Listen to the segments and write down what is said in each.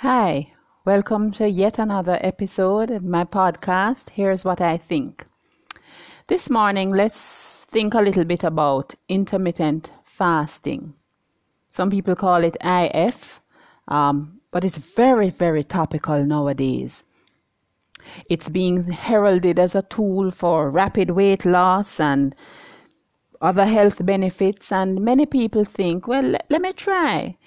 Hi, welcome to yet another episode of my podcast. Here's what I think. This morning, let's think a little bit about intermittent fasting. Some people call it IF, um, but it's very, very topical nowadays. It's being heralded as a tool for rapid weight loss and other health benefits, and many people think, well, let, let me try.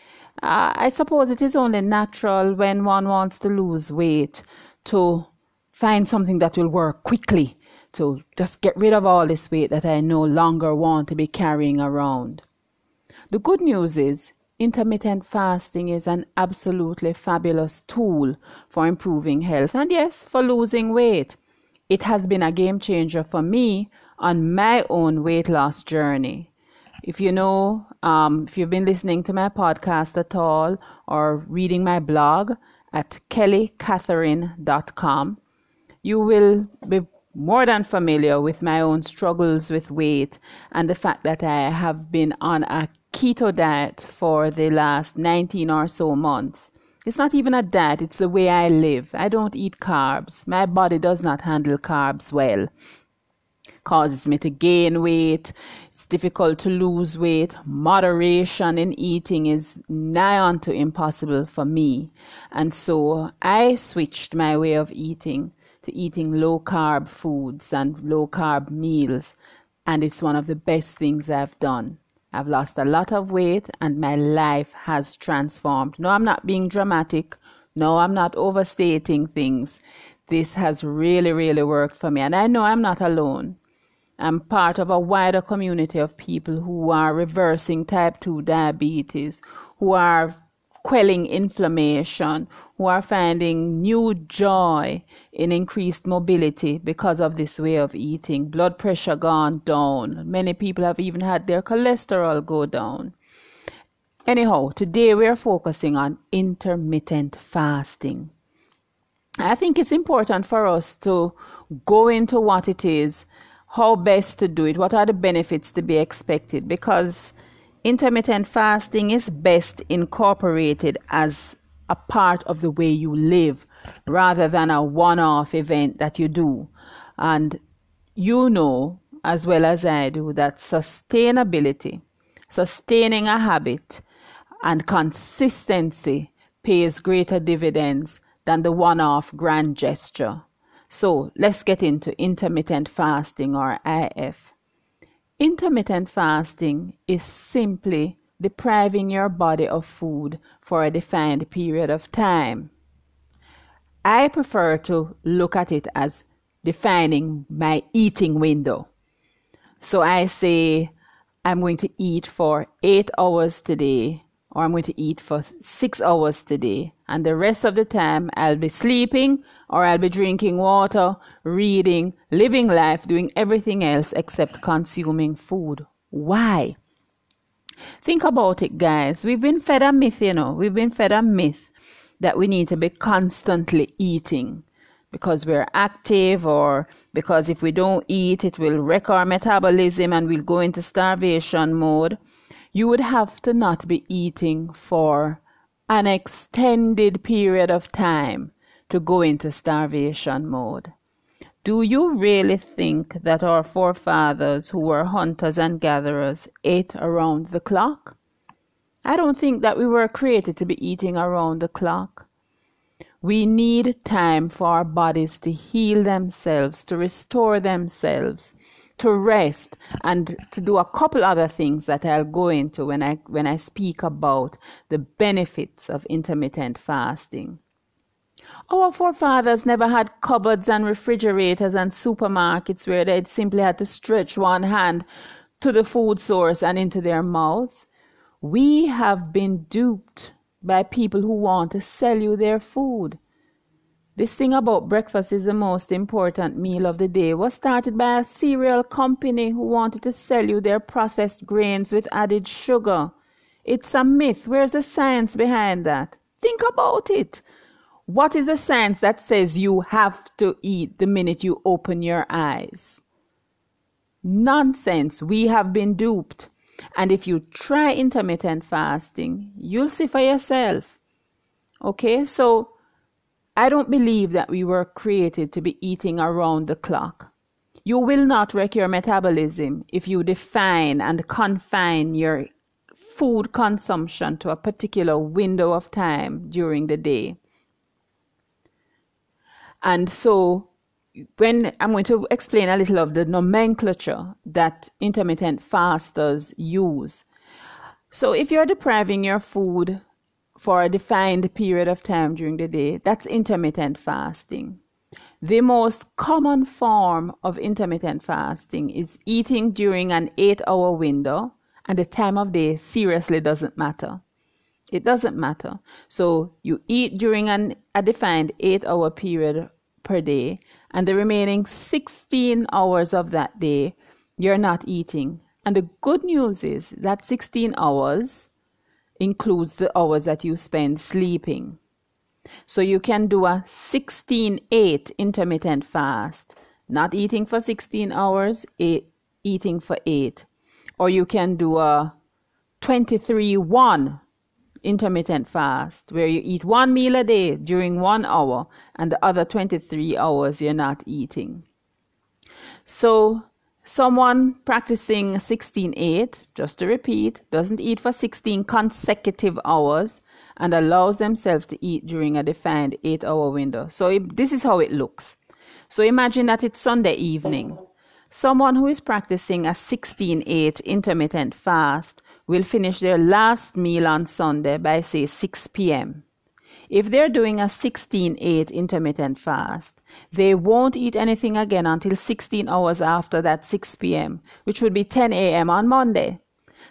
Uh, I suppose it is only natural when one wants to lose weight to find something that will work quickly to just get rid of all this weight that I no longer want to be carrying around. The good news is intermittent fasting is an absolutely fabulous tool for improving health and yes, for losing weight. It has been a game changer for me on my own weight loss journey. If you know, um, if you've been listening to my podcast at all or reading my blog at kellycatherine.com, you will be more than familiar with my own struggles with weight and the fact that I have been on a keto diet for the last 19 or so months. It's not even a diet, it's the way I live. I don't eat carbs. My body does not handle carbs well causes me to gain weight. It's difficult to lose weight. Moderation in eating is nigh on to impossible for me. And so I switched my way of eating to eating low carb foods and low carb meals. And it's one of the best things I've done. I've lost a lot of weight and my life has transformed. No, I'm not being dramatic. No, I'm not overstating things. This has really, really worked for me. And I know I'm not alone. I'm part of a wider community of people who are reversing type 2 diabetes, who are quelling inflammation, who are finding new joy in increased mobility because of this way of eating. Blood pressure gone down. Many people have even had their cholesterol go down. Anyhow, today we are focusing on intermittent fasting. I think it's important for us to go into what it is how best to do it, what are the benefits to be expected, because intermittent fasting is best incorporated as a part of the way you live rather than a one off event that you do. And you know, as well as I do, that sustainability, sustaining a habit, and consistency pays greater dividends than the one off grand gesture. So let's get into intermittent fasting or IF. Intermittent fasting is simply depriving your body of food for a defined period of time. I prefer to look at it as defining my eating window. So I say I'm going to eat for eight hours today or I'm going to eat for six hours today. And the rest of the time, I'll be sleeping or I'll be drinking water, reading, living life, doing everything else except consuming food. Why? Think about it, guys. We've been fed a myth, you know, we've been fed a myth that we need to be constantly eating because we're active or because if we don't eat, it will wreck our metabolism and we'll go into starvation mode you would have to not be eating for an extended period of time to go into starvation mode. Do you really think that our forefathers, who were hunters and gatherers, ate around the clock? I don't think that we were created to be eating around the clock. We need time for our bodies to heal themselves, to restore themselves, to rest and to do a couple other things that I'll go into when I when I speak about the benefits of intermittent fasting. Our forefathers never had cupboards and refrigerators and supermarkets where they simply had to stretch one hand to the food source and into their mouths. We have been duped by people who want to sell you their food. This thing about breakfast is the most important meal of the day was started by a cereal company who wanted to sell you their processed grains with added sugar. It's a myth. Where's the science behind that? Think about it. What is the science that says you have to eat the minute you open your eyes? Nonsense. We have been duped. And if you try intermittent fasting, you'll see for yourself. Okay, so I don't believe that we were created to be eating around the clock. You will not wreck your metabolism if you define and confine your food consumption to a particular window of time during the day. And so, when I'm going to explain a little of the nomenclature that intermittent fasters use. So, if you're depriving your food for a defined period of time during the day, that's intermittent fasting. The most common form of intermittent fasting is eating during an eight hour window, and the time of day seriously doesn't matter. It doesn't matter. So you eat during an, a defined eight hour period per day, and the remaining 16 hours of that day, you're not eating. And the good news is that 16 hours includes the hours that you spend sleeping. So you can do a 16 8 intermittent fast, not eating for 16 hours, eight, eating for 8. Or you can do a 23 1 intermittent fast where you eat one meal a day during one hour and the other 23 hours you're not eating. So, someone practicing 16 8, just to repeat, doesn't eat for 16 consecutive hours and allows themselves to eat during a defined 8 hour window. So, it, this is how it looks. So, imagine that it's Sunday evening. Someone who is practicing a 16 8 intermittent fast will finish their last meal on Sunday by, say, 6 p.m. If they're doing a 16 8 intermittent fast, they won't eat anything again until 16 hours after that 6 p.m., which would be 10 a.m. on Monday.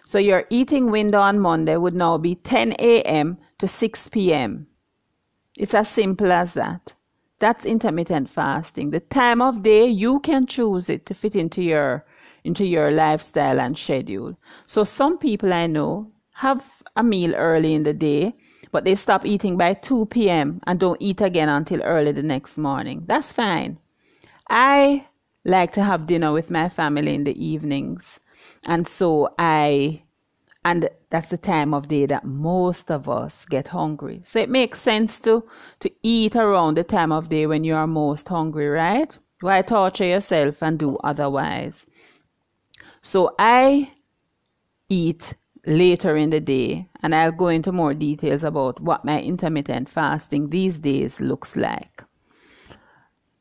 So your eating window on Monday would now be 10 a.m. to 6 p.m. It's as simple as that. That's intermittent fasting. The time of day you can choose it to fit into your into your lifestyle and schedule. So some people I know have a meal early in the day, but they stop eating by 2 p.m. and don't eat again until early the next morning. That's fine. I like to have dinner with my family in the evenings. And so I and that's the time of day that most of us get hungry. So it makes sense to to eat around the time of day when you are most hungry, right? Why torture yourself and do otherwise? So I eat later in the day, and I'll go into more details about what my intermittent fasting these days looks like.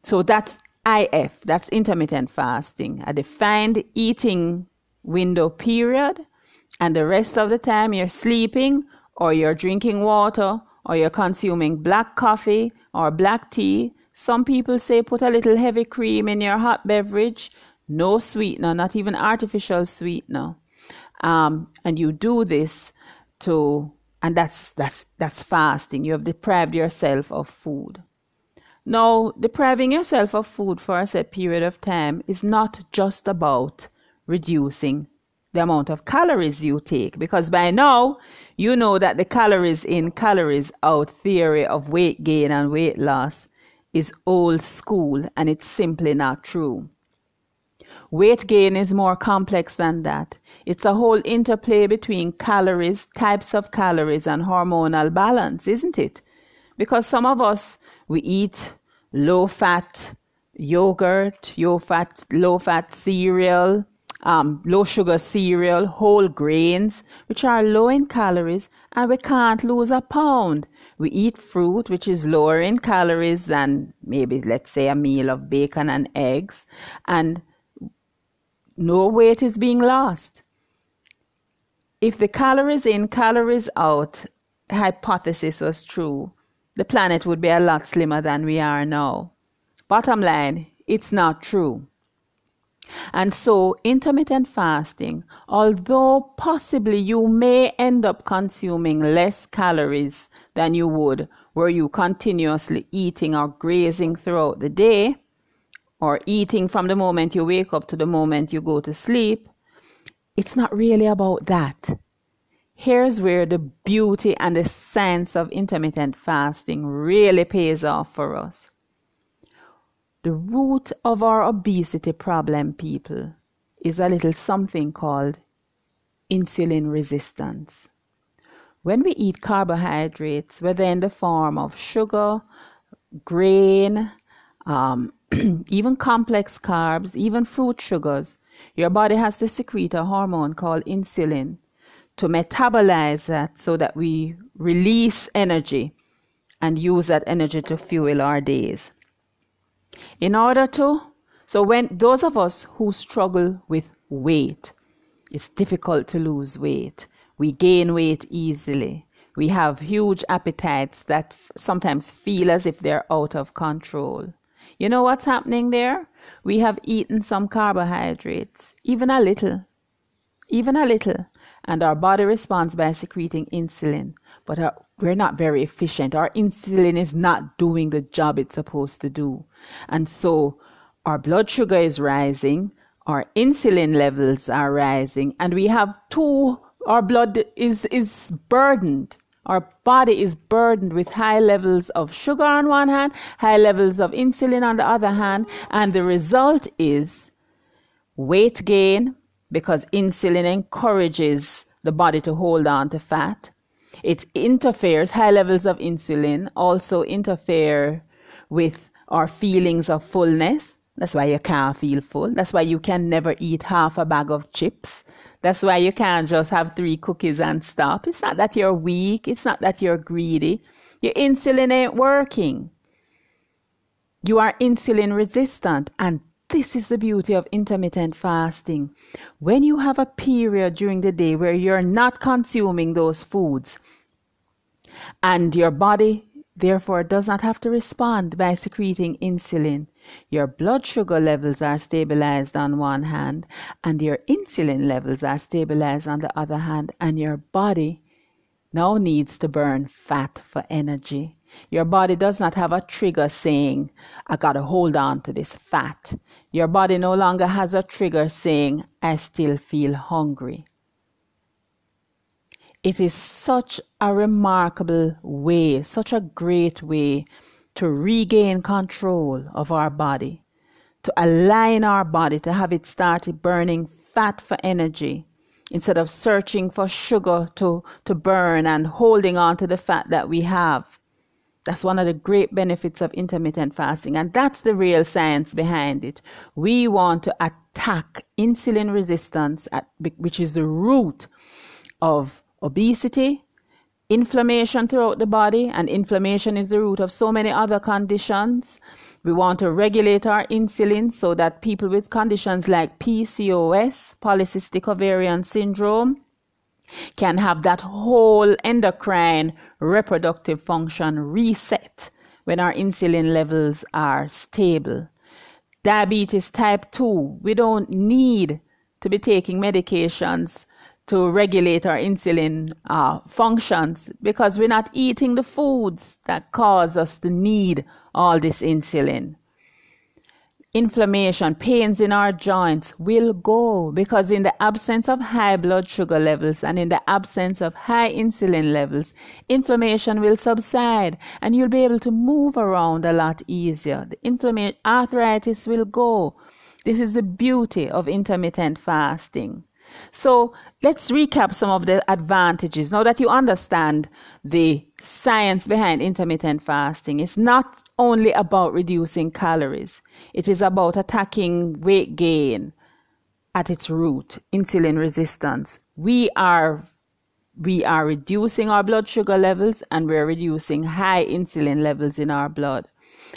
So that's IF, that's intermittent fasting, a defined eating window period, and the rest of the time you're sleeping or you're drinking water or you're consuming black coffee or black tea. Some people say put a little heavy cream in your hot beverage no sweetener, not even artificial sweetener. Um, and you do this to, and that's that's that's fasting. You have deprived yourself of food. Now, depriving yourself of food for a set period of time is not just about reducing the amount of calories you take because by now you know that the calories in calories out theory of weight gain and weight loss is old school and it's simply not true. Weight gain is more complex than that. It's a whole interplay between calories, types of calories, and hormonal balance, isn't it? Because some of us, we eat low fat yogurt, low fat, low fat cereal, um, low sugar cereal, whole grains, which are low in calories, and we can't lose a pound. We eat fruit, which is lower in calories than maybe, let's say, a meal of bacon and eggs, and no weight is being lost. If the calories in, calories out hypothesis was true, the planet would be a lot slimmer than we are now. Bottom line, it's not true. And so, intermittent fasting, although possibly you may end up consuming less calories than you would were you continuously eating or grazing throughout the day, or eating from the moment you wake up to the moment you go to sleep, it's not really about that. Here's where the beauty and the sense of intermittent fasting really pays off for us. The root of our obesity problem, people, is a little something called insulin resistance. when we eat carbohydrates, whether in the form of sugar, grain, um, even complex carbs, even fruit sugars, your body has to secrete a hormone called insulin to metabolize that so that we release energy and use that energy to fuel our days. In order to, so when those of us who struggle with weight, it's difficult to lose weight. We gain weight easily. We have huge appetites that sometimes feel as if they're out of control. You know what's happening there? We have eaten some carbohydrates, even a little, even a little, and our body responds by secreting insulin. But our, we're not very efficient. Our insulin is not doing the job it's supposed to do. And so our blood sugar is rising, our insulin levels are rising, and we have two, our blood is, is burdened. Our body is burdened with high levels of sugar on one hand, high levels of insulin on the other hand, and the result is weight gain because insulin encourages the body to hold on to fat. It interferes, high levels of insulin also interfere with our feelings of fullness. That's why you can't feel full. That's why you can never eat half a bag of chips. That's why you can't just have three cookies and stop. It's not that you're weak. It's not that you're greedy. Your insulin ain't working. You are insulin resistant. And this is the beauty of intermittent fasting. When you have a period during the day where you're not consuming those foods and your body therefore does not have to respond by secreting insulin, your blood sugar levels are stabilized on one hand, and your insulin levels are stabilized on the other hand, and your body now needs to burn fat for energy. Your body does not have a trigger saying, I gotta hold on to this fat. Your body no longer has a trigger saying, I still feel hungry. It is such a remarkable way, such a great way to regain control of our body, to align our body, to have it start burning fat for energy instead of searching for sugar to, to burn and holding on to the fat that we have. That's one of the great benefits of intermittent fasting, and that's the real science behind it. We want to attack insulin resistance, at, which is the root of obesity, inflammation throughout the body, and inflammation is the root of so many other conditions. We want to regulate our insulin so that people with conditions like PCOS, polycystic ovarian syndrome, can have that whole endocrine reproductive function reset when our insulin levels are stable. Diabetes type 2, we don't need to be taking medications to regulate our insulin uh, functions because we're not eating the foods that cause us to need all this insulin. Inflammation, pains in our joints will go because, in the absence of high blood sugar levels and in the absence of high insulin levels, inflammation will subside and you'll be able to move around a lot easier. The inflammation, arthritis will go. This is the beauty of intermittent fasting. So let's recap some of the advantages. Now that you understand the science behind intermittent fasting, it's not only about reducing calories, it is about attacking weight gain at its root, insulin resistance. We are we are reducing our blood sugar levels and we're reducing high insulin levels in our blood.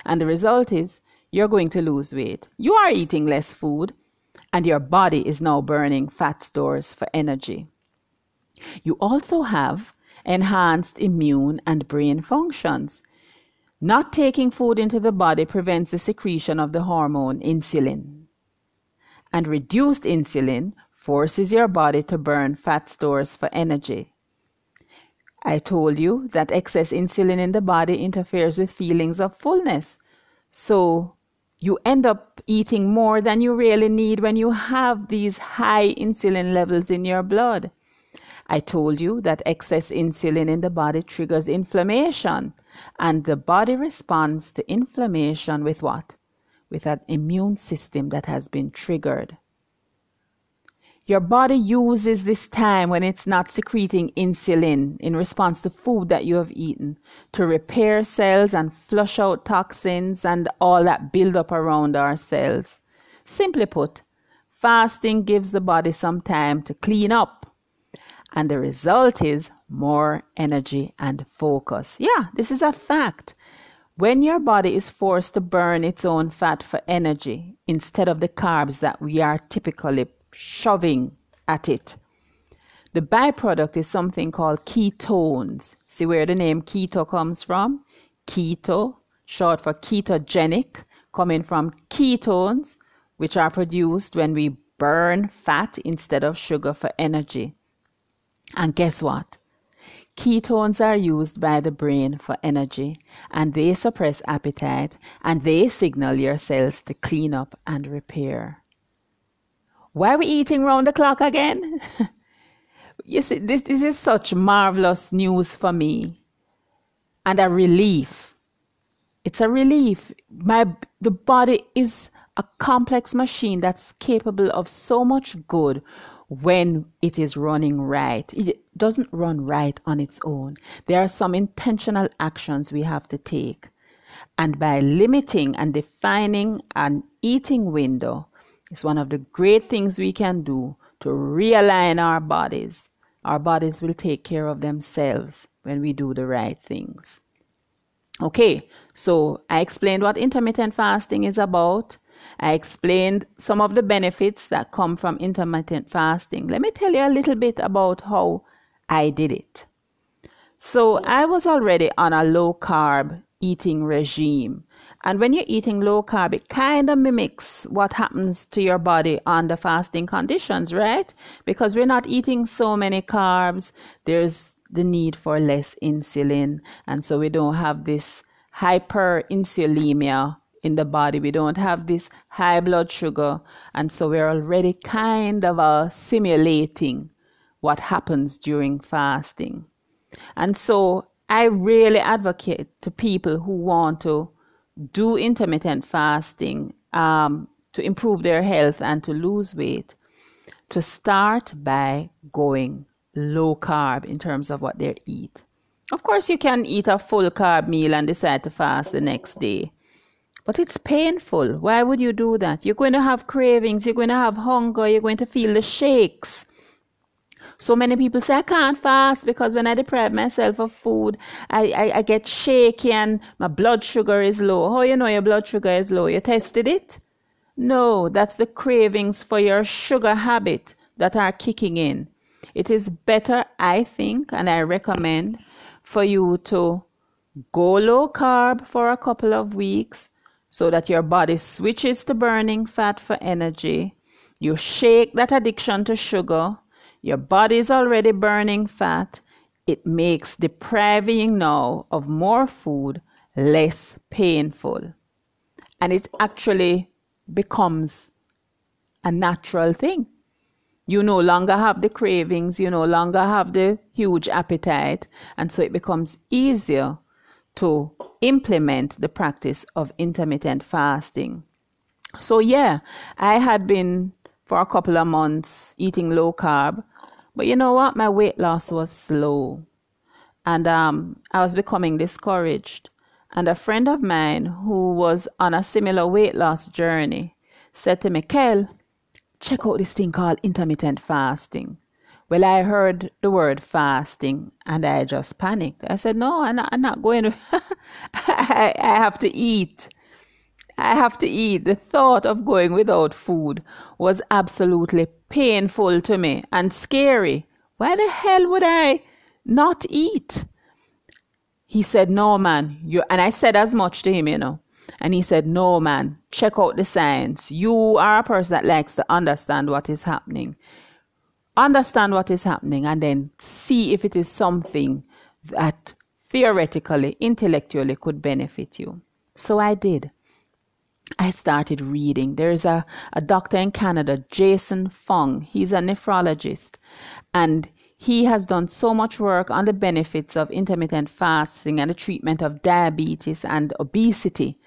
And the result is you're going to lose weight. You are eating less food, and your body is now burning fat stores for energy. You also have enhanced immune and brain functions. Not taking food into the body prevents the secretion of the hormone insulin. And reduced insulin forces your body to burn fat stores for energy. I told you that excess insulin in the body interferes with feelings of fullness. So you end up eating more than you really need when you have these high insulin levels in your blood. I told you that excess insulin in the body triggers inflammation, and the body responds to inflammation with what? With an immune system that has been triggered. Your body uses this time when it's not secreting insulin in response to food that you have eaten to repair cells and flush out toxins and all that build up around our cells. Simply put, fasting gives the body some time to clean up. And the result is more energy and focus. Yeah, this is a fact. When your body is forced to burn its own fat for energy instead of the carbs that we are typically shoving at it. The byproduct is something called ketones. See where the name keto comes from? Keto, short for ketogenic, coming from ketones, which are produced when we burn fat instead of sugar for energy. And guess what? Ketones are used by the brain for energy and they suppress appetite and they signal your cells to clean up and repair. Why are we eating round the clock again? you see, this, this is such marvelous news for me and a relief. It's a relief. My the body is a complex machine that's capable of so much good when it is running right. It doesn't run right on its own. There are some intentional actions we have to take. And by limiting and defining an eating window, it's one of the great things we can do to realign our bodies. Our bodies will take care of themselves when we do the right things. Okay, so I explained what intermittent fasting is about. I explained some of the benefits that come from intermittent fasting. Let me tell you a little bit about how I did it. So, I was already on a low carb eating regime. And when you're eating low carb, it kind of mimics what happens to your body under fasting conditions, right? Because we're not eating so many carbs, there's the need for less insulin. And so we don't have this hyperinsulinemia in the body. We don't have this high blood sugar. And so we're already kind of uh, simulating what happens during fasting. And so I really advocate to people who want to do intermittent fasting um, to improve their health and to lose weight to start by going low carb in terms of what they eat. Of course, you can eat a full carb meal and decide to fast the next day. But it's painful. Why would you do that? You're going to have cravings, you're going to have hunger, you're going to feel the shakes. So many people say, I can't fast because when I deprive myself of food, I, I, I get shaky and my blood sugar is low. How you know your blood sugar is low? You tested it? No, that's the cravings for your sugar habit that are kicking in. It is better, I think, and I recommend for you to go low carb for a couple of weeks so that your body switches to burning fat for energy. You shake that addiction to sugar your body is already burning fat. It makes depriving now of more food less painful. And it actually becomes a natural thing. You no longer have the cravings, you no longer have the huge appetite, and so it becomes easier to implement the practice of intermittent fasting. So, yeah, I had been for a couple of months eating low carb, but you know what? My weight loss was slow. And um, I was becoming discouraged. And a friend of mine who was on a similar weight loss journey said to me, Kel, check out this thing called intermittent fasting. Well, I heard the word fasting and I just panicked. I said, No, I'm not, I'm not going to. I, I have to eat. I have to eat. The thought of going without food was absolutely painful to me and scary. Why the hell would I not eat? He said, No, man. You and I said as much to him, you know. And he said, No, man, check out the science. You are a person that likes to understand what is happening. Understand what is happening and then see if it is something that theoretically, intellectually could benefit you. So I did. I started reading. There's a, a doctor in Canada, Jason Fung. He's a nephrologist and he has done so much work on the benefits of intermittent fasting and the treatment of diabetes and obesity.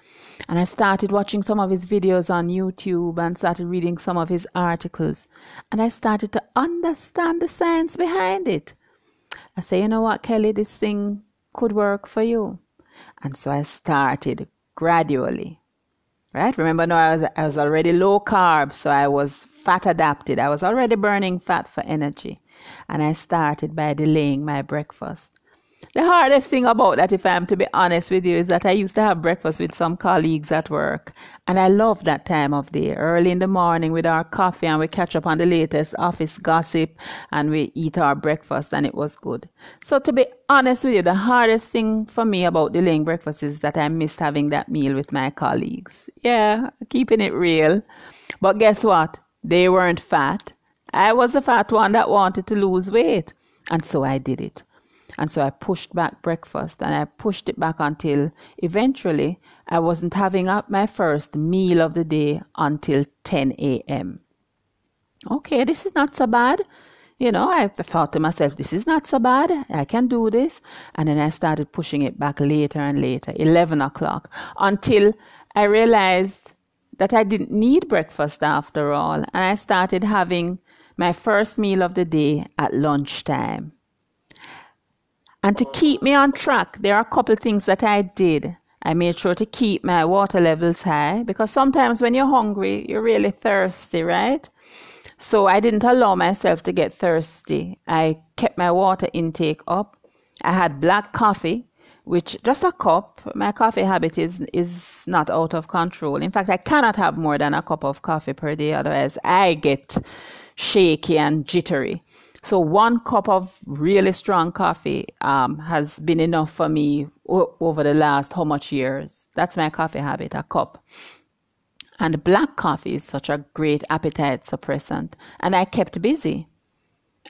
And I started watching some of his videos on YouTube and started reading some of his articles. And I started to understand the science behind it. I say, you know what, Kelly, this thing could work for you. And so I started gradually. Right? Remember no, I was, I was already low carb, so I was fat adapted. I was already burning fat for energy. And I started by delaying my breakfast. The hardest thing about that, if I'm to be honest with you, is that I used to have breakfast with some colleagues at work. And I love that time of day, early in the morning with our coffee, and we catch up on the latest office gossip and we eat our breakfast, and it was good. So, to be honest with you, the hardest thing for me about delaying breakfast is that I missed having that meal with my colleagues. Yeah, keeping it real. But guess what? They weren't fat. I was the fat one that wanted to lose weight. And so I did it. And so I pushed back breakfast and I pushed it back until eventually I wasn't having up my first meal of the day until 10 a.m. Okay, this is not so bad. You know, I thought to myself, this is not so bad. I can do this. And then I started pushing it back later and later, 11 o'clock, until I realized that I didn't need breakfast after all. And I started having my first meal of the day at lunchtime. And to keep me on track, there are a couple things that I did. I made sure to keep my water levels high because sometimes when you're hungry, you're really thirsty, right? So I didn't allow myself to get thirsty. I kept my water intake up. I had black coffee, which just a cup. My coffee habit is is not out of control. In fact, I cannot have more than a cup of coffee per day, otherwise I get shaky and jittery. So one cup of really strong coffee um, has been enough for me o- over the last how much years? That's my coffee habit, a cup. And black coffee is such a great appetite suppressant. And I kept busy.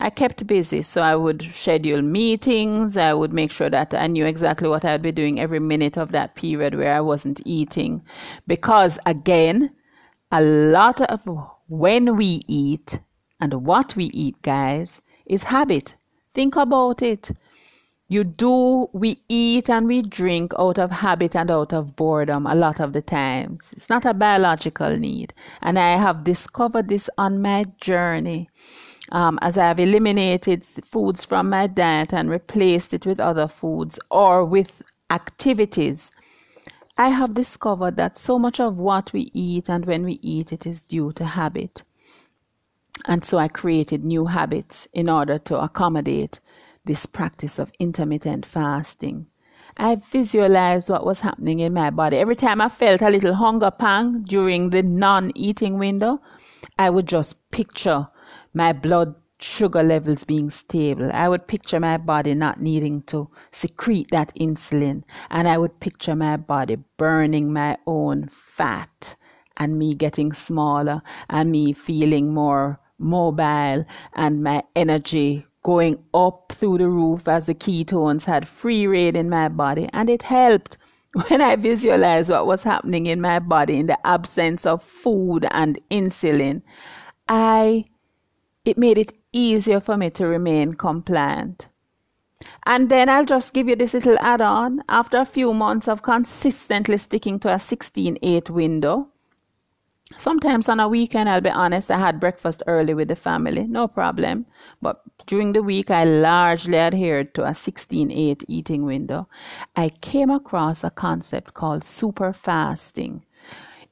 I kept busy, so I would schedule meetings. I would make sure that I knew exactly what I'd be doing every minute of that period where I wasn't eating. Because again, a lot of when we eat and what we eat, guys, is habit. Think about it. You do, we eat and we drink out of habit and out of boredom a lot of the times. It's not a biological need. And I have discovered this on my journey. Um, as I have eliminated foods from my diet and replaced it with other foods or with activities, I have discovered that so much of what we eat and when we eat it is due to habit. And so I created new habits in order to accommodate this practice of intermittent fasting. I visualized what was happening in my body. Every time I felt a little hunger pang during the non eating window, I would just picture my blood sugar levels being stable. I would picture my body not needing to secrete that insulin. And I would picture my body burning my own fat and me getting smaller and me feeling more mobile and my energy going up through the roof as the ketones had free rein in my body and it helped when I visualized what was happening in my body in the absence of food and insulin, I it made it easier for me to remain compliant. And then I'll just give you this little add on. After a few months of consistently sticking to a 16 8 window, Sometimes on a weekend, I'll be honest, I had breakfast early with the family, no problem. But during the week, I largely adhered to a 16 8 eating window. I came across a concept called super fasting.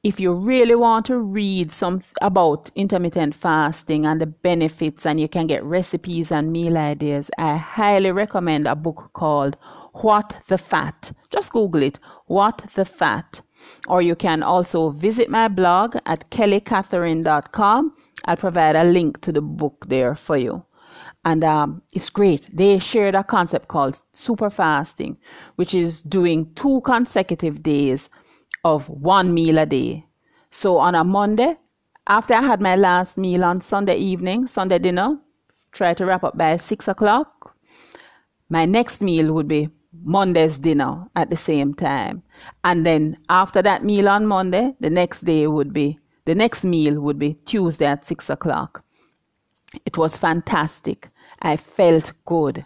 If you really want to read some about intermittent fasting and the benefits, and you can get recipes and meal ideas, I highly recommend a book called What the Fat. Just Google it. What the Fat or you can also visit my blog at kellycatherine.com. I'll provide a link to the book there for you. And um, it's great. They shared a concept called super fasting, which is doing two consecutive days of one meal a day. So on a Monday, after I had my last meal on Sunday evening, Sunday dinner, try to wrap up by six o'clock. My next meal would be Monday's dinner at the same time. And then after that meal on Monday, the next day would be, the next meal would be Tuesday at six o'clock. It was fantastic. I felt good.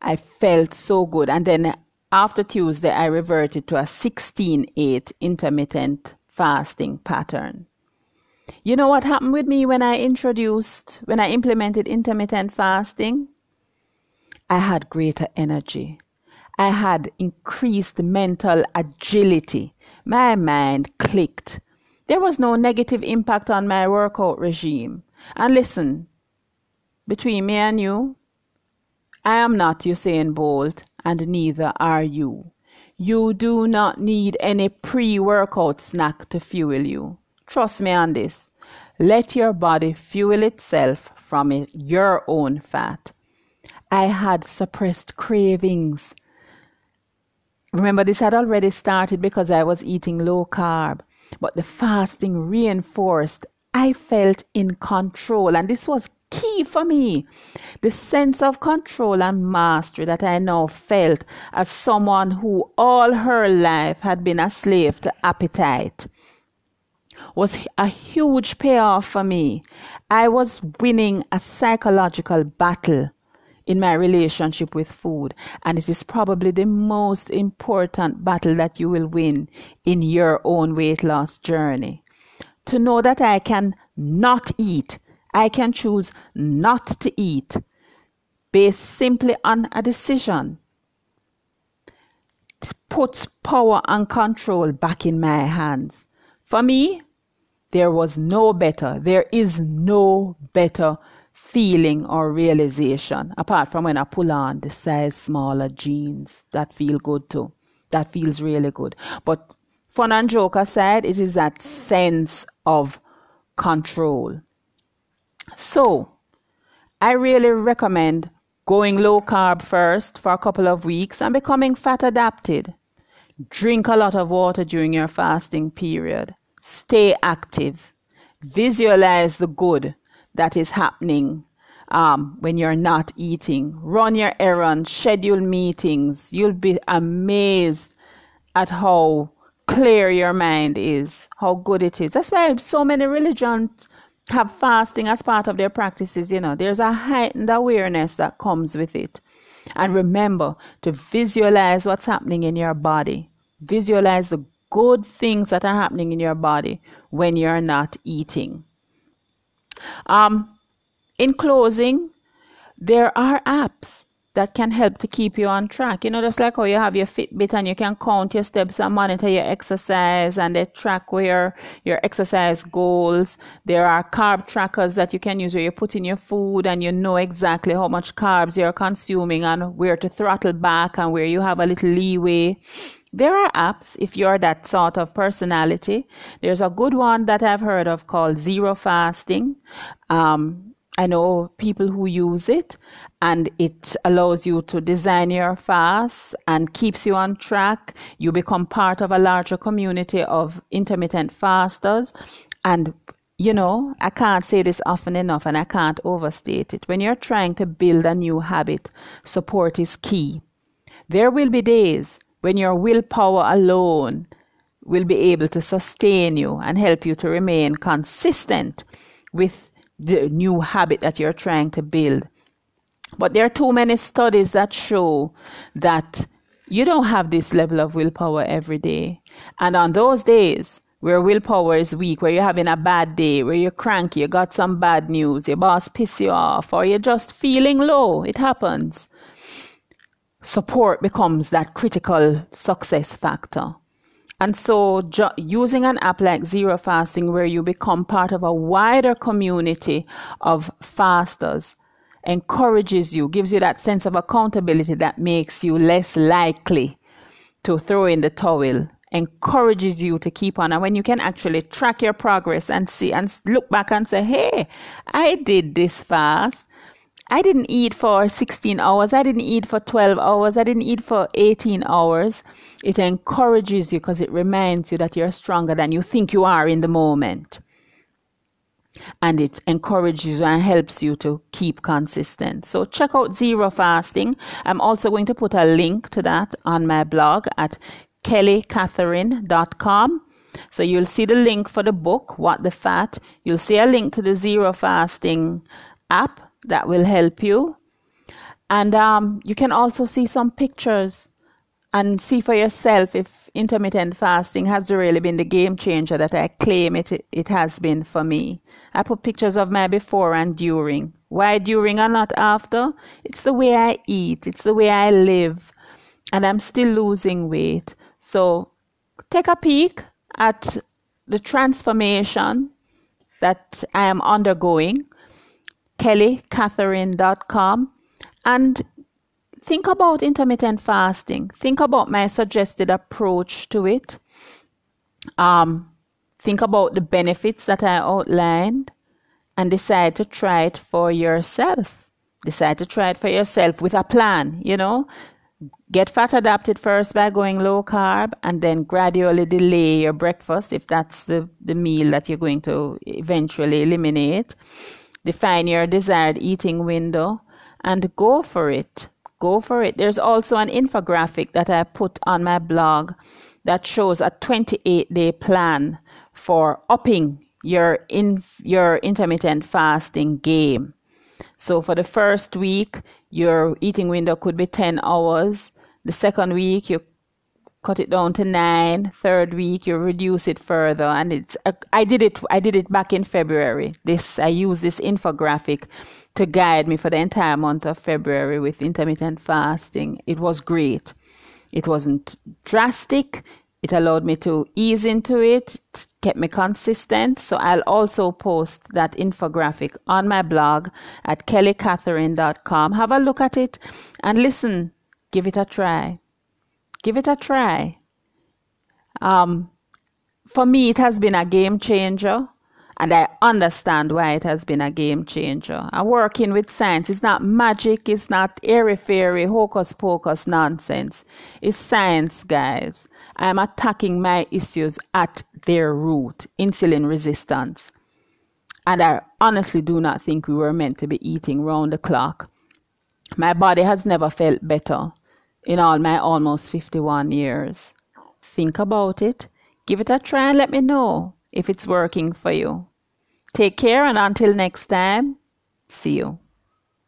I felt so good. And then after Tuesday, I reverted to a 16 8 intermittent fasting pattern. You know what happened with me when I introduced, when I implemented intermittent fasting? I had greater energy. I had increased mental agility. My mind clicked. There was no negative impact on my workout regime. And listen, between me and you, I am not Usain Bolt, and neither are you. You do not need any pre workout snack to fuel you. Trust me on this. Let your body fuel itself from your own fat. I had suppressed cravings. Remember, this had already started because I was eating low carb, but the fasting reinforced I felt in control, and this was key for me. The sense of control and mastery that I now felt as someone who all her life had been a slave to appetite was a huge payoff for me. I was winning a psychological battle in my relationship with food, and it is probably the most important battle that you will win in your own weight loss journey. To know that I can not eat, I can choose not to eat based simply on a decision puts power and control back in my hands. For me, there was no better, there is no better feeling or realization apart from when I pull on the size smaller jeans that feel good too. That feels really good. But fun and joke aside, it is that sense of control. So, I really recommend going low carb first for a couple of weeks and becoming fat adapted. Drink a lot of water during your fasting period. Stay active. Visualize the good that is happening um, when you're not eating. Run your errands, schedule meetings. You'll be amazed at how clear your mind is, how good it is. That's why so many religions have fasting as part of their practices. You know, there's a heightened awareness that comes with it. And remember to visualize what's happening in your body. Visualize the good things that are happening in your body when you're not eating. Um, in closing, there are apps that can help to keep you on track. You know, just like how you have your Fitbit and you can count your steps and monitor your exercise and they track where your exercise goals. There are carb trackers that you can use where you put in your food and you know exactly how much carbs you're consuming and where to throttle back and where you have a little leeway. There are apps if you're that sort of personality. There's a good one that I've heard of called Zero Fasting. Um, I know people who use it and it allows you to design your fast and keeps you on track. You become part of a larger community of intermittent fasters. And, you know, I can't say this often enough and I can't overstate it. When you're trying to build a new habit, support is key. There will be days when your willpower alone will be able to sustain you and help you to remain consistent with the new habit that you're trying to build. But there are too many studies that show that you don't have this level of willpower every day. And on those days where willpower is weak, where you're having a bad day, where you're cranky, you got some bad news, your boss piss you off, or you're just feeling low, it happens support becomes that critical success factor. And so, ju- using an app like Zero Fasting, where you become part of a wider community of fasters, encourages you, gives you that sense of accountability that makes you less likely to throw in the towel, encourages you to keep on. And when you can actually track your progress and see and look back and say, hey, I did this fast I didn't eat for 16 hours. I didn't eat for 12 hours. I didn't eat for 18 hours. It encourages you because it reminds you that you're stronger than you think you are in the moment. And it encourages you and helps you to keep consistent. So check out Zero Fasting. I'm also going to put a link to that on my blog at kellycatherine.com. So you'll see the link for the book, What the Fat. You'll see a link to the Zero Fasting app that will help you. And um, you can also see some pictures and see for yourself if intermittent fasting has really been the game changer that I claim it, it has been for me. I put pictures of my before and during. Why during and not after? It's the way I eat, it's the way I live, and I'm still losing weight. So take a peek at the transformation that I am undergoing, kellycatherine.com, and think about intermittent fasting. Think about my suggested approach to it. Um, think about the benefits that I outlined and decide to try it for yourself. Decide to try it for yourself with a plan, you know. Get fat adapted first by going low carb and then gradually delay your breakfast if that's the, the meal that you're going to eventually eliminate. Define your desired eating window and go for it go for it. There's also an infographic that I put on my blog that shows a 28 day plan for upping your in your intermittent fasting game. So for the first week, your eating window could be 10 hours. The second week, you cut it down to nine. Third week, you reduce it further. And it's uh, I did it I did it back in February. This I use this infographic to guide me for the entire month of February with intermittent fasting. It was great. It wasn't drastic. It allowed me to ease into it, kept me consistent. So I'll also post that infographic on my blog at kellycatherine.com. Have a look at it and listen. Give it a try. Give it a try. Um, for me, it has been a game changer and I understand why it has been a game changer. I'm working with science. It's not magic, it's not airy fairy, hocus pocus nonsense. It's science, guys. I'm attacking my issues at their root insulin resistance. And I honestly do not think we were meant to be eating round the clock. My body has never felt better in all my almost 51 years. Think about it. Give it a try and let me know if it's working for you. Take care and until next time, see you.